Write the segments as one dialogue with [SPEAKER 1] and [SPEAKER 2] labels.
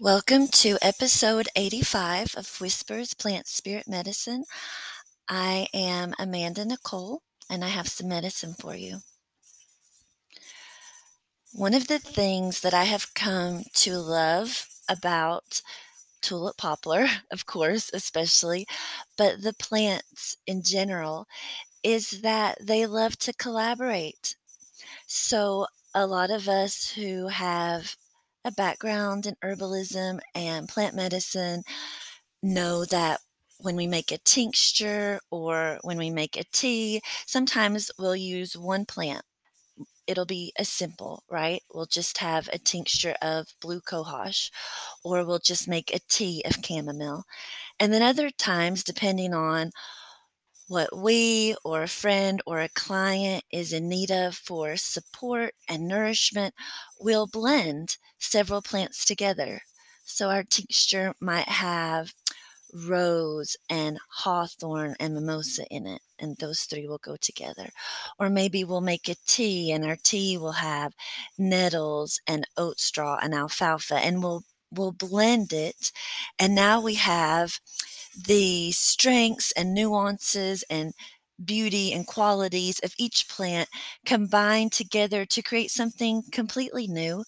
[SPEAKER 1] Welcome to episode 85 of Whispers Plant Spirit Medicine. I am Amanda Nicole and I have some medicine for you. One of the things that I have come to love about tulip poplar, of course, especially, but the plants in general, is that they love to collaborate. So, a lot of us who have a background in herbalism and plant medicine know that when we make a tincture or when we make a tea, sometimes we'll use one plant. It'll be a simple, right? We'll just have a tincture of blue cohosh, or we'll just make a tea of chamomile. And then other times, depending on what we or a friend or a client is in need of for support and nourishment, we'll blend several plants together. So our tincture might have rose and hawthorn and mimosa in it, and those three will go together. Or maybe we'll make a tea, and our tea will have nettles and oat straw and alfalfa, and we'll we'll blend it, and now we have the strengths and nuances and beauty and qualities of each plant combine together to create something completely new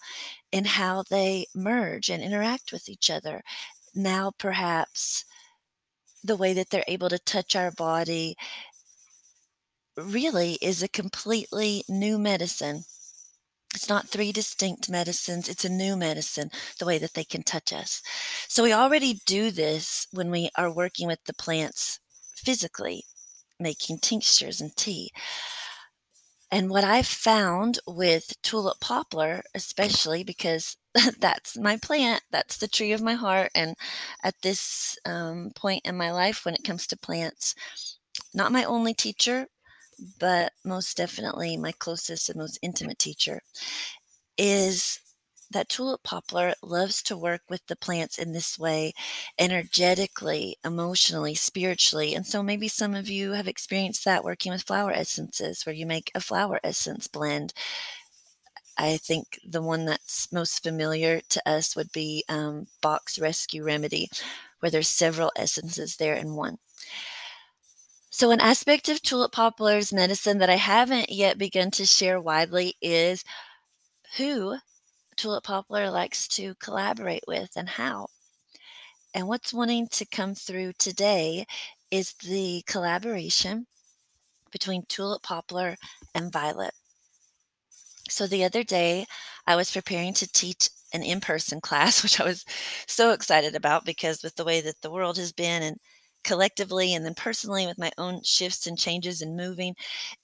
[SPEAKER 1] in how they merge and interact with each other. Now, perhaps the way that they're able to touch our body really is a completely new medicine it's not three distinct medicines, it's a new medicine, the way that they can touch us. So we already do this when we are working with the plants physically, making tinctures and tea. And what I've found with tulip poplar, especially because that's my plant, that's the tree of my heart. And at this um, point in my life, when it comes to plants, not my only teacher, but most definitely my closest and most intimate teacher, is that tulip poplar loves to work with the plants in this way energetically, emotionally, spiritually. And so maybe some of you have experienced that working with flower essences where you make a flower essence blend. I think the one that's most familiar to us would be um, Bach's Rescue Remedy, where there's several essences there in one. So, an aspect of tulip poplar's medicine that I haven't yet begun to share widely is who tulip poplar likes to collaborate with and how. And what's wanting to come through today is the collaboration between tulip poplar and violet. So, the other day, I was preparing to teach an in person class, which I was so excited about because with the way that the world has been and collectively and then personally with my own shifts and changes and moving.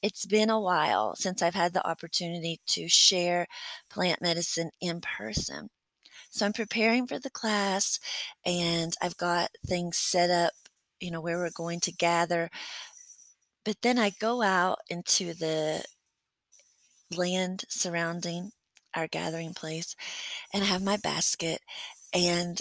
[SPEAKER 1] It's been a while since I've had the opportunity to share plant medicine in person. So I'm preparing for the class and I've got things set up, you know, where we're going to gather. But then I go out into the land surrounding our gathering place and I have my basket and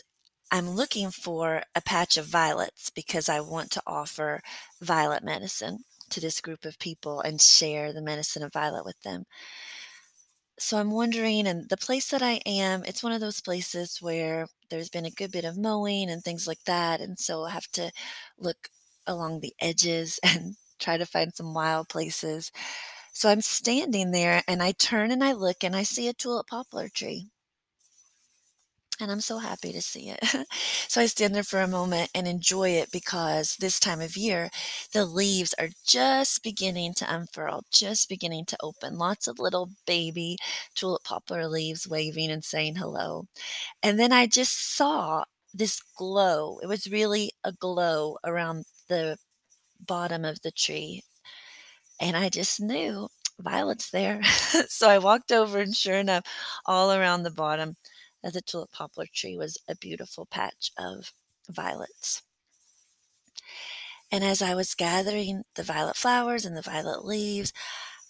[SPEAKER 1] I'm looking for a patch of violets because I want to offer violet medicine to this group of people and share the medicine of violet with them. So I'm wondering, and the place that I am, it's one of those places where there's been a good bit of mowing and things like that. And so I have to look along the edges and try to find some wild places. So I'm standing there and I turn and I look and I see a tulip poplar tree. And I'm so happy to see it. so I stand there for a moment and enjoy it because this time of year, the leaves are just beginning to unfurl, just beginning to open. Lots of little baby tulip poplar leaves waving and saying hello. And then I just saw this glow. It was really a glow around the bottom of the tree. And I just knew Violet's there. so I walked over, and sure enough, all around the bottom, of the tulip poplar tree was a beautiful patch of violets. And as I was gathering the violet flowers and the violet leaves,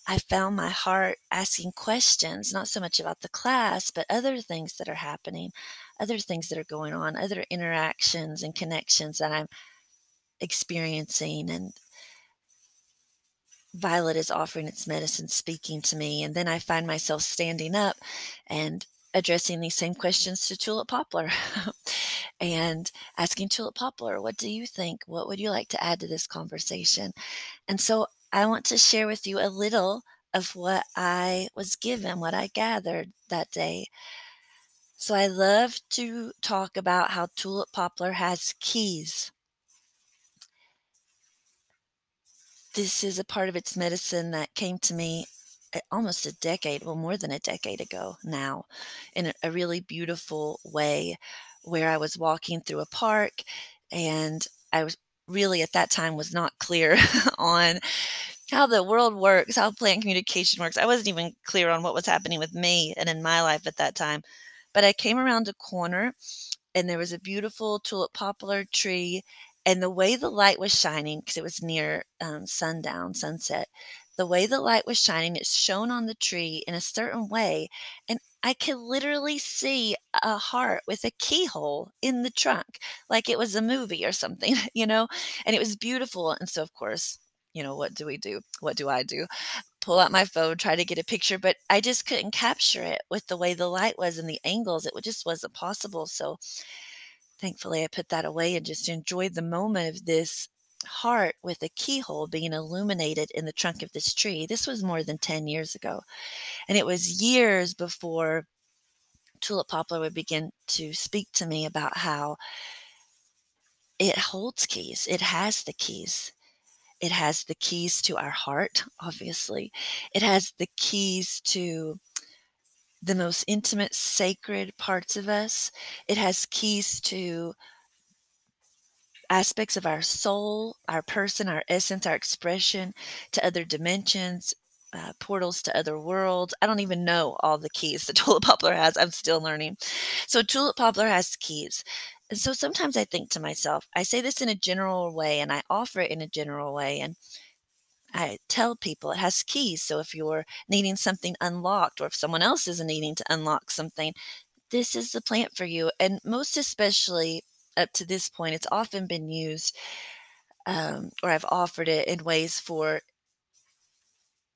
[SPEAKER 1] I found my heart asking questions, not so much about the class, but other things that are happening, other things that are going on, other interactions and connections that I'm experiencing. And Violet is offering its medicine, speaking to me. And then I find myself standing up and addressing these same questions to Tulip Poplar and asking Tulip Poplar, What do you think? What would you like to add to this conversation? And so I want to share with you a little of what I was given, what I gathered that day. So I love to talk about how Tulip Poplar has keys. This is a part of its medicine that came to me almost a decade, well, more than a decade ago now, in a really beautiful way, where I was walking through a park and I was really at that time was not clear on how the world works, how plant communication works. I wasn't even clear on what was happening with me and in my life at that time. But I came around a corner and there was a beautiful tulip poplar tree. And the way the light was shining, because it was near um, sundown, sunset, the way the light was shining, it shone on the tree in a certain way. And I could literally see a heart with a keyhole in the trunk, like it was a movie or something, you know? And it was beautiful. And so, of course, you know, what do we do? What do I do? Pull out my phone, try to get a picture, but I just couldn't capture it with the way the light was and the angles. It just wasn't possible. So, thankfully, I put that away and just enjoyed the moment of this heart with a keyhole being illuminated in the trunk of this tree. This was more than 10 years ago. And it was years before Tulip Poplar would begin to speak to me about how it holds keys, it has the keys. It has the keys to our heart, obviously. It has the keys to the most intimate, sacred parts of us. It has keys to aspects of our soul, our person, our essence, our expression to other dimensions, uh, portals to other worlds. I don't even know all the keys that Tulip Poplar has. I'm still learning. So, Tulip Poplar has keys. And so sometimes I think to myself, I say this in a general way and I offer it in a general way. And I tell people it has keys. So if you're needing something unlocked or if someone else is needing to unlock something, this is the plant for you. And most especially up to this point, it's often been used, um, or I've offered it in ways for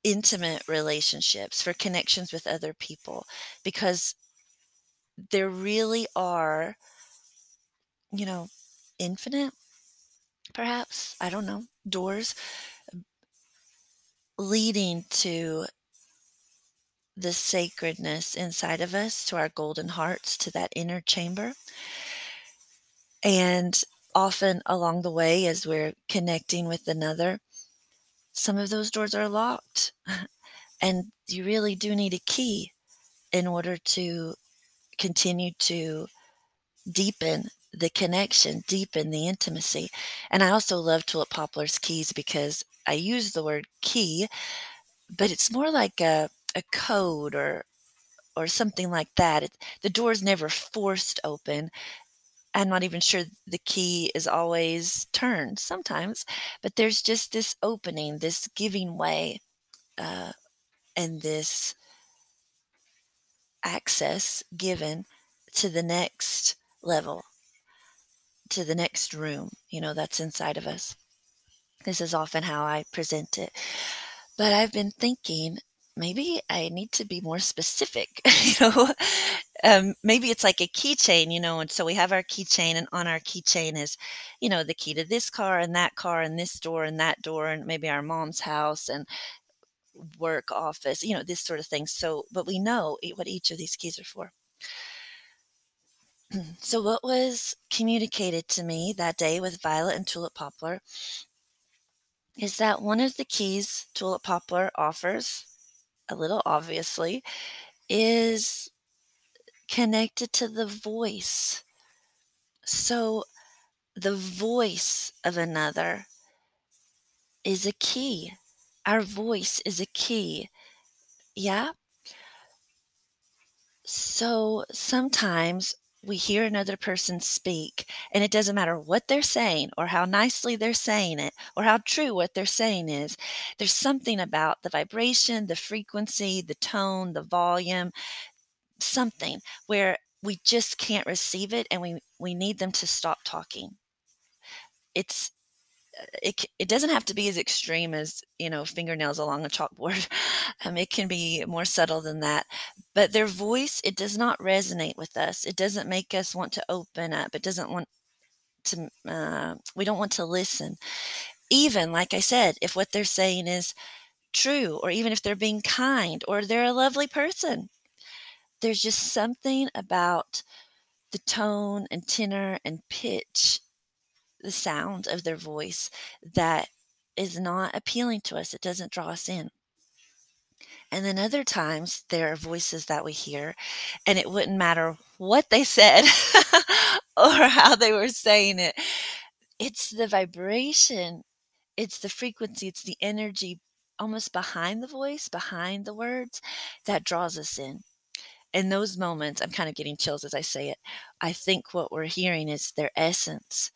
[SPEAKER 1] intimate relationships, for connections with other people, because there really are, you know, infinite, perhaps, I don't know, doors leading to the sacredness inside of us, to our golden hearts, to that inner chamber. And often along the way, as we're connecting with another, some of those doors are locked. and you really do need a key in order to continue to deepen the connection, deepen the intimacy. And I also love Tulip Poplar's keys because I use the word key, but it's more like a, a code or or something like that. It, the door's never forced open. I'm not even sure the key is always turned sometimes, but there's just this opening, this giving way, uh, and this access given to the next level, to the next room, you know, that's inside of us. This is often how I present it. But I've been thinking maybe I need to be more specific. you know, um, maybe it's like a keychain, you know, and so we have our keychain, and on our keychain is, you know, the key to this car and that car and this door and that door, and maybe our mom's house and work office, you know, this sort of thing. So, but we know what each of these keys are for. so, what was communicated to me that day with Violet and Tulip Poplar is that one of the keys Tulip Poplar offers, a little obviously, is connected to the voice. So, the voice of another is a key. Our voice is a key. Yeah? So, sometimes we hear another person speak, and it doesn't matter what they're saying or how nicely they're saying it or how true what they're saying is. There's something about the vibration, the frequency, the tone, the volume, something where we just can't receive it and we, we need them to stop talking. It's it it doesn't have to be as extreme as, you know, fingernails along a chalkboard. Um, it can be more subtle than that. But their voice, it does not resonate with us. It doesn't make us want to open up. It doesn't want to, uh, we don't want to listen. Even, like I said, if what they're saying is true, or even if they're being kind, or they're a lovely person, there's just something about the tone and tenor and pitch, the sound of their voice that is not appealing to us. It doesn't draw us in. And then other times there are voices that we hear, and it wouldn't matter what they said or how they were saying it. It's the vibration, it's the frequency, it's the energy almost behind the voice, behind the words that draws us in. In those moments, I'm kind of getting chills as I say it. I think what we're hearing is their essence.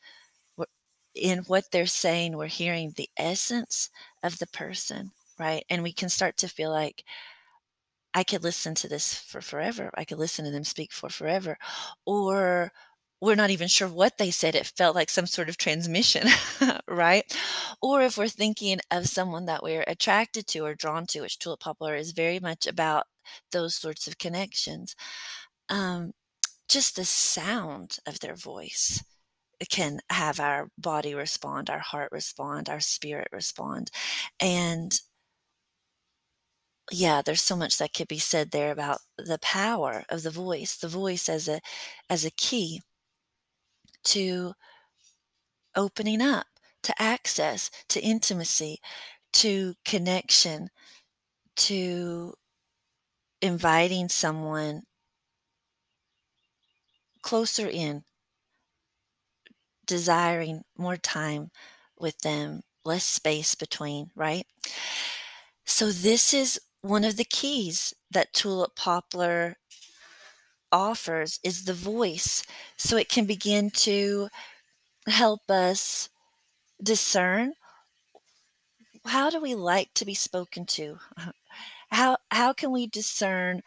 [SPEAKER 1] In what they're saying, we're hearing the essence of the person right? And we can start to feel like I could listen to this for forever. I could listen to them speak for forever. Or we're not even sure what they said. It felt like some sort of transmission, right? Or if we're thinking of someone that we're attracted to or drawn to, which Tulip Poplar is very much about those sorts of connections. Um, just the sound of their voice can have our body respond, our heart respond, our spirit respond. And yeah, there's so much that could be said there about the power of the voice, the voice as a as a key to opening up, to access, to intimacy, to connection, to inviting someone closer in, desiring more time with them, less space between, right? So, this is one of the keys that Tulip Poplar offers is the voice. So it can begin to help us discern how do we like to be spoken to? How how can we discern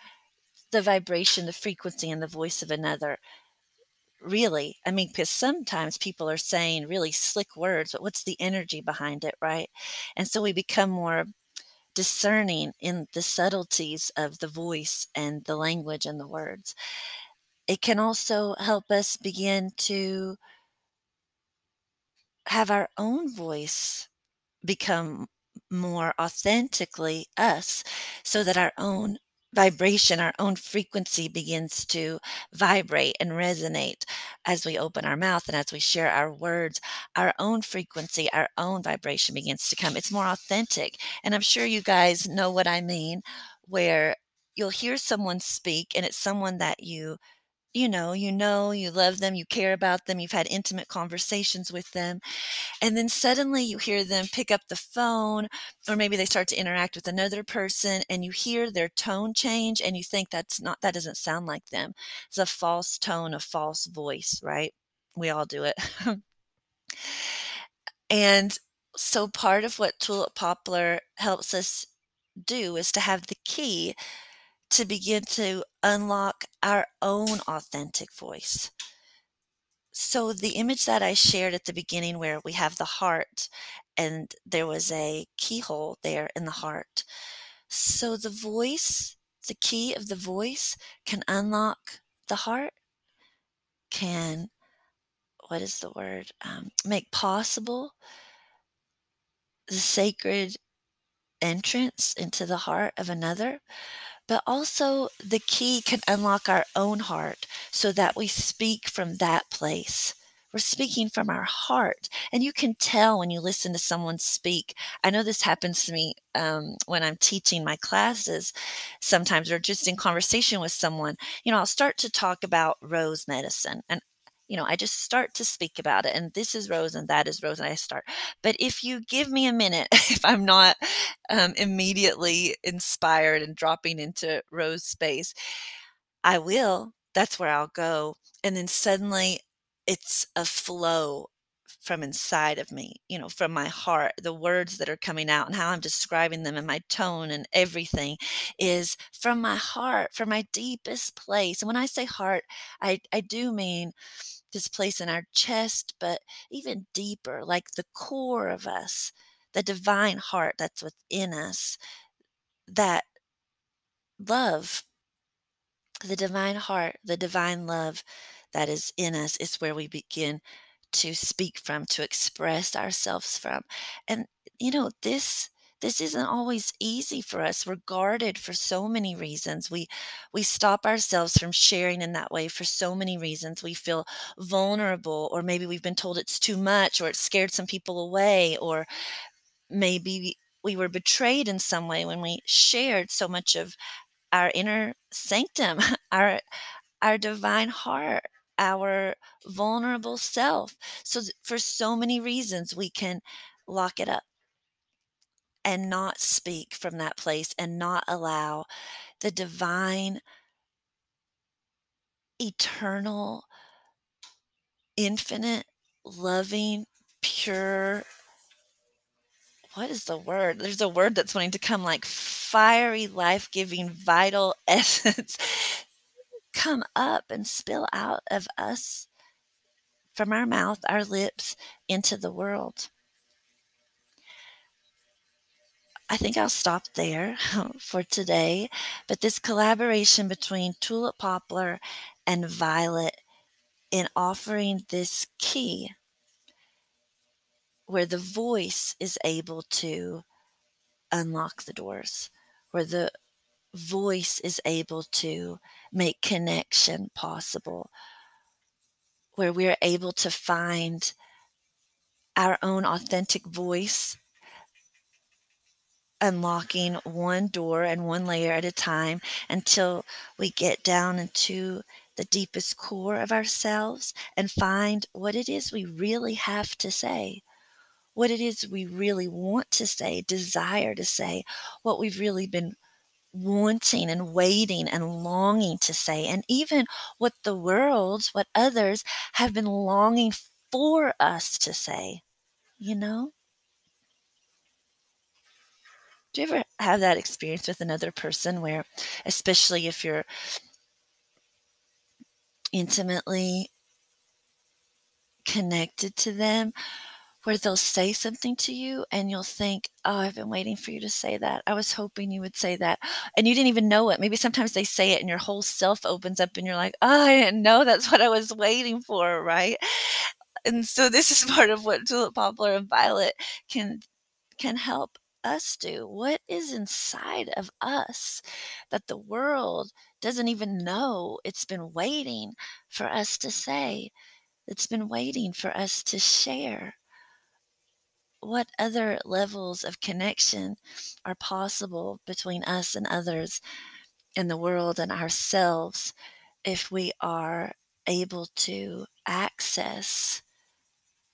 [SPEAKER 1] the vibration, the frequency and the voice of another? Really, I mean, because sometimes people are saying really slick words, but what's the energy behind it, right? And so we become more discerning in the subtleties of the voice and the language and the words. It can also help us begin to have our own voice become more authentically us so that our own vibration, our own frequency begins to vibrate and resonate as we open our mouth and as we share our words. Our own frequency, our own vibration begins to come. It's more authentic. And I'm sure you guys know what I mean, where you'll hear someone speak and it's someone that you you know, you know, you love them, you care about them, you've had intimate conversations with them. And then suddenly you hear them pick up the phone, or maybe they start to interact with another person, and you hear their tone change, and you think that's not, that doesn't sound like them. It's a false tone, a false voice, right? We all do it. and so part of what Tulip Poplar helps us do is to have the key to begin to unlock our own authentic voice. So, the image that I shared at the beginning, where we have the heart and there was a keyhole there in the heart. So, the voice, the key of the voice, can unlock the heart, can, what is the word, um, make possible the sacred entrance into the heart of another but also the key can unlock our own heart so that we speak from that place. We're speaking from our heart. And you can tell when you listen to someone speak. I know this happens to me um, when I'm teaching my classes sometimes, or just in conversation with someone. You know, I'll start to talk about rose medicine. And you know, I just start to speak about it. And this is Rose and that is Rose. And I start. But if you give me a minute, if I'm not um, immediately inspired and dropping into Rose space, I will. That's where I'll go. And then suddenly it's a flow from inside of me, you know, from my heart, the words that are coming out and how I'm describing them and my tone and everything is from my heart, from my deepest place. And when I say heart, I, I do mean this place in our chest, but even deeper, like the core of us, the divine heart that's within us, that love, the divine heart, the divine love that is in us is where we begin to speak from, to express ourselves from. And you know, this this isn't always easy for us. We're guarded for so many reasons. We we stop ourselves from sharing in that way for so many reasons. We feel vulnerable or maybe we've been told it's too much or it scared some people away or maybe we were betrayed in some way when we shared so much of our inner sanctum, our our divine heart, our vulnerable self. So for so many reasons we can lock it up and not speak from that place and not allow the divine, eternal, infinite, loving, pure what is the word? There's a word that's wanting to come like fiery, life giving, vital essence come up and spill out of us from our mouth, our lips, into the world. I think I'll stop there for today. But this collaboration between Tulip Poplar and Violet in offering this key where the voice is able to unlock the doors, where the voice is able to make connection possible, where we're able to find our own authentic voice unlocking one door and one layer at a time until we get down into the deepest core of ourselves and find what it is we really have to say, what it is we really want to say, desire to say, what we've really been wanting and waiting and longing to say, and even what the world, what others have been longing for us to say, you know? Do you ever have that experience with another person where, especially if you're intimately connected to them, where they'll say something to you and you'll think, Oh, I've been waiting for you to say that. I was hoping you would say that. And you didn't even know it. Maybe sometimes they say it and your whole self opens up and you're like, Oh, I didn't know that's what I was waiting for. Right. And so this is part of what Tulip Poplar and Violet can can help us do? What is inside of us that the world doesn't even know it's been waiting for us to say? It's been waiting for us to share. What other levels of connection are possible between us and others in the world and ourselves if we are able to access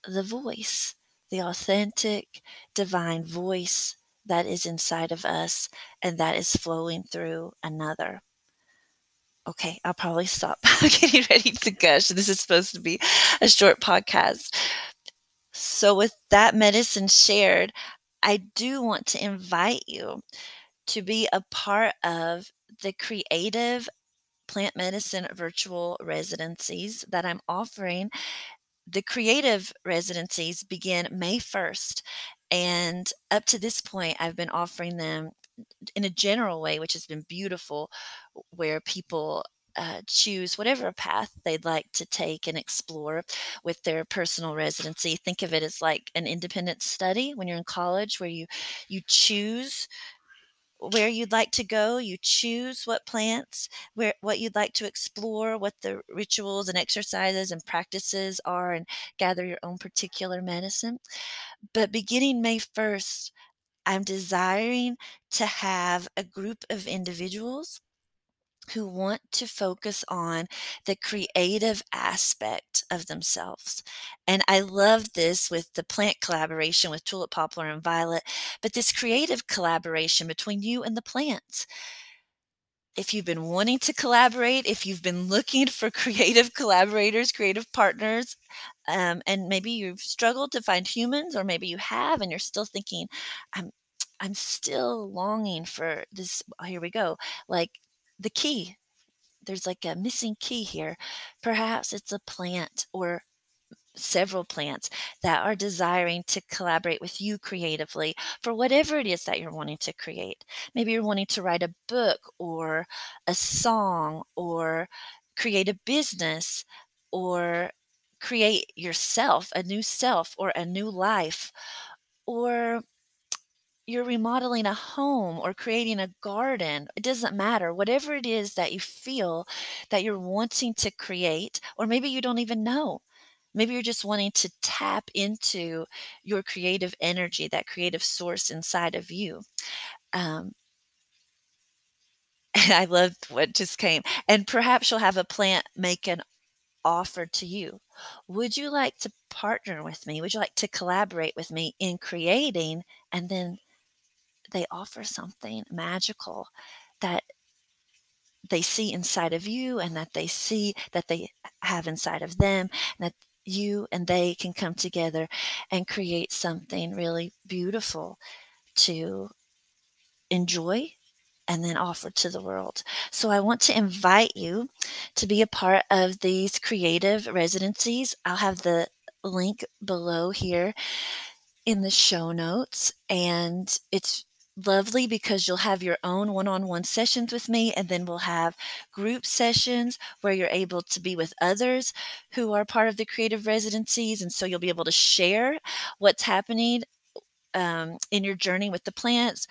[SPEAKER 1] the voice, the authentic divine voice that is inside of us and that is flowing through another. Okay, I'll probably stop getting ready to gush. This is supposed to be a short podcast. So, with that medicine shared, I do want to invite you to be a part of the creative plant medicine virtual residencies that I'm offering. The creative residencies begin May 1st, and up to this point, I've been offering them in a general way, which has been beautiful, where people uh, choose whatever path they'd like to take and explore with their personal residency. Think of it as like an independent study when you're in college, where you you choose where you'd like to go you choose what plants where what you'd like to explore what the rituals and exercises and practices are and gather your own particular medicine. But beginning may 1st i'm desiring to have a group of individuals who want to focus on the creative aspect of themselves. And I love this with the plant collaboration with Tulip Poplar and Violet, but this creative collaboration between you and the plants. If you've been wanting to collaborate, if you've been looking for creative collaborators, creative partners, um, and maybe you've struggled to find humans, or maybe you have and you're still thinking, I'm I'm still longing for this. Oh, here we go. Like the key there's like a missing key here. Perhaps it's a plant or several plants that are desiring to collaborate with you creatively for whatever it is that you're wanting to create. Maybe you're wanting to write a book or a song or create a business or create yourself, a new self or a new life, or you're remodeling a home or creating a garden. It doesn't matter. Whatever it is that you feel that you're wanting to create, or maybe you don't even know. Maybe you're just wanting to tap into your creative energy, that creative source inside of you. Um, I love what just came. And perhaps you'll have a plant make an offer to you. Would you like to partner with me? Would you like to collaborate with me in creating? And then they offer something magical that they see inside of you and that they see that they have inside of them and that you and they can come together and create something really beautiful to enjoy and then offer to the world. So I want to invite you to be a part of these creative residencies. I'll have the link below here in the show notes and it's lovely because you'll have your own one-on-one sessions with me and then we'll have group sessions where you're able to be with others who are part of the creative residencies and so you'll be able to share what's happening um, in your journey with the plants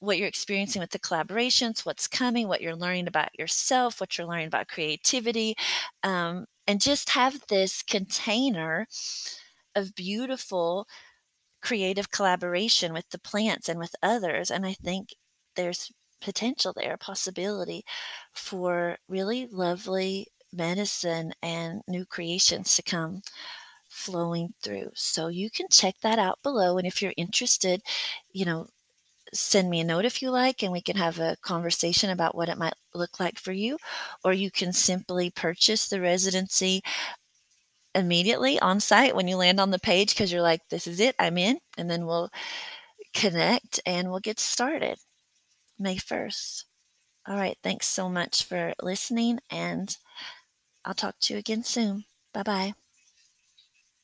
[SPEAKER 1] what you're experiencing with the collaborations what's coming what you're learning about yourself what you're learning about creativity um, and just have this container of beautiful creative collaboration with the plants and with others. And I think there's potential there, possibility for really lovely medicine and new creations to come flowing through. So you can check that out below. And if you're interested, you know, send me a note if you like, and we can have a conversation about what it might look like for you. Or you can simply purchase the residency immediately on site when you land on the page because you're like, this is it, I'm in. And then we'll connect and we'll get started May 1st. All right. Thanks so much for listening, and I'll talk to you again soon. Bye bye.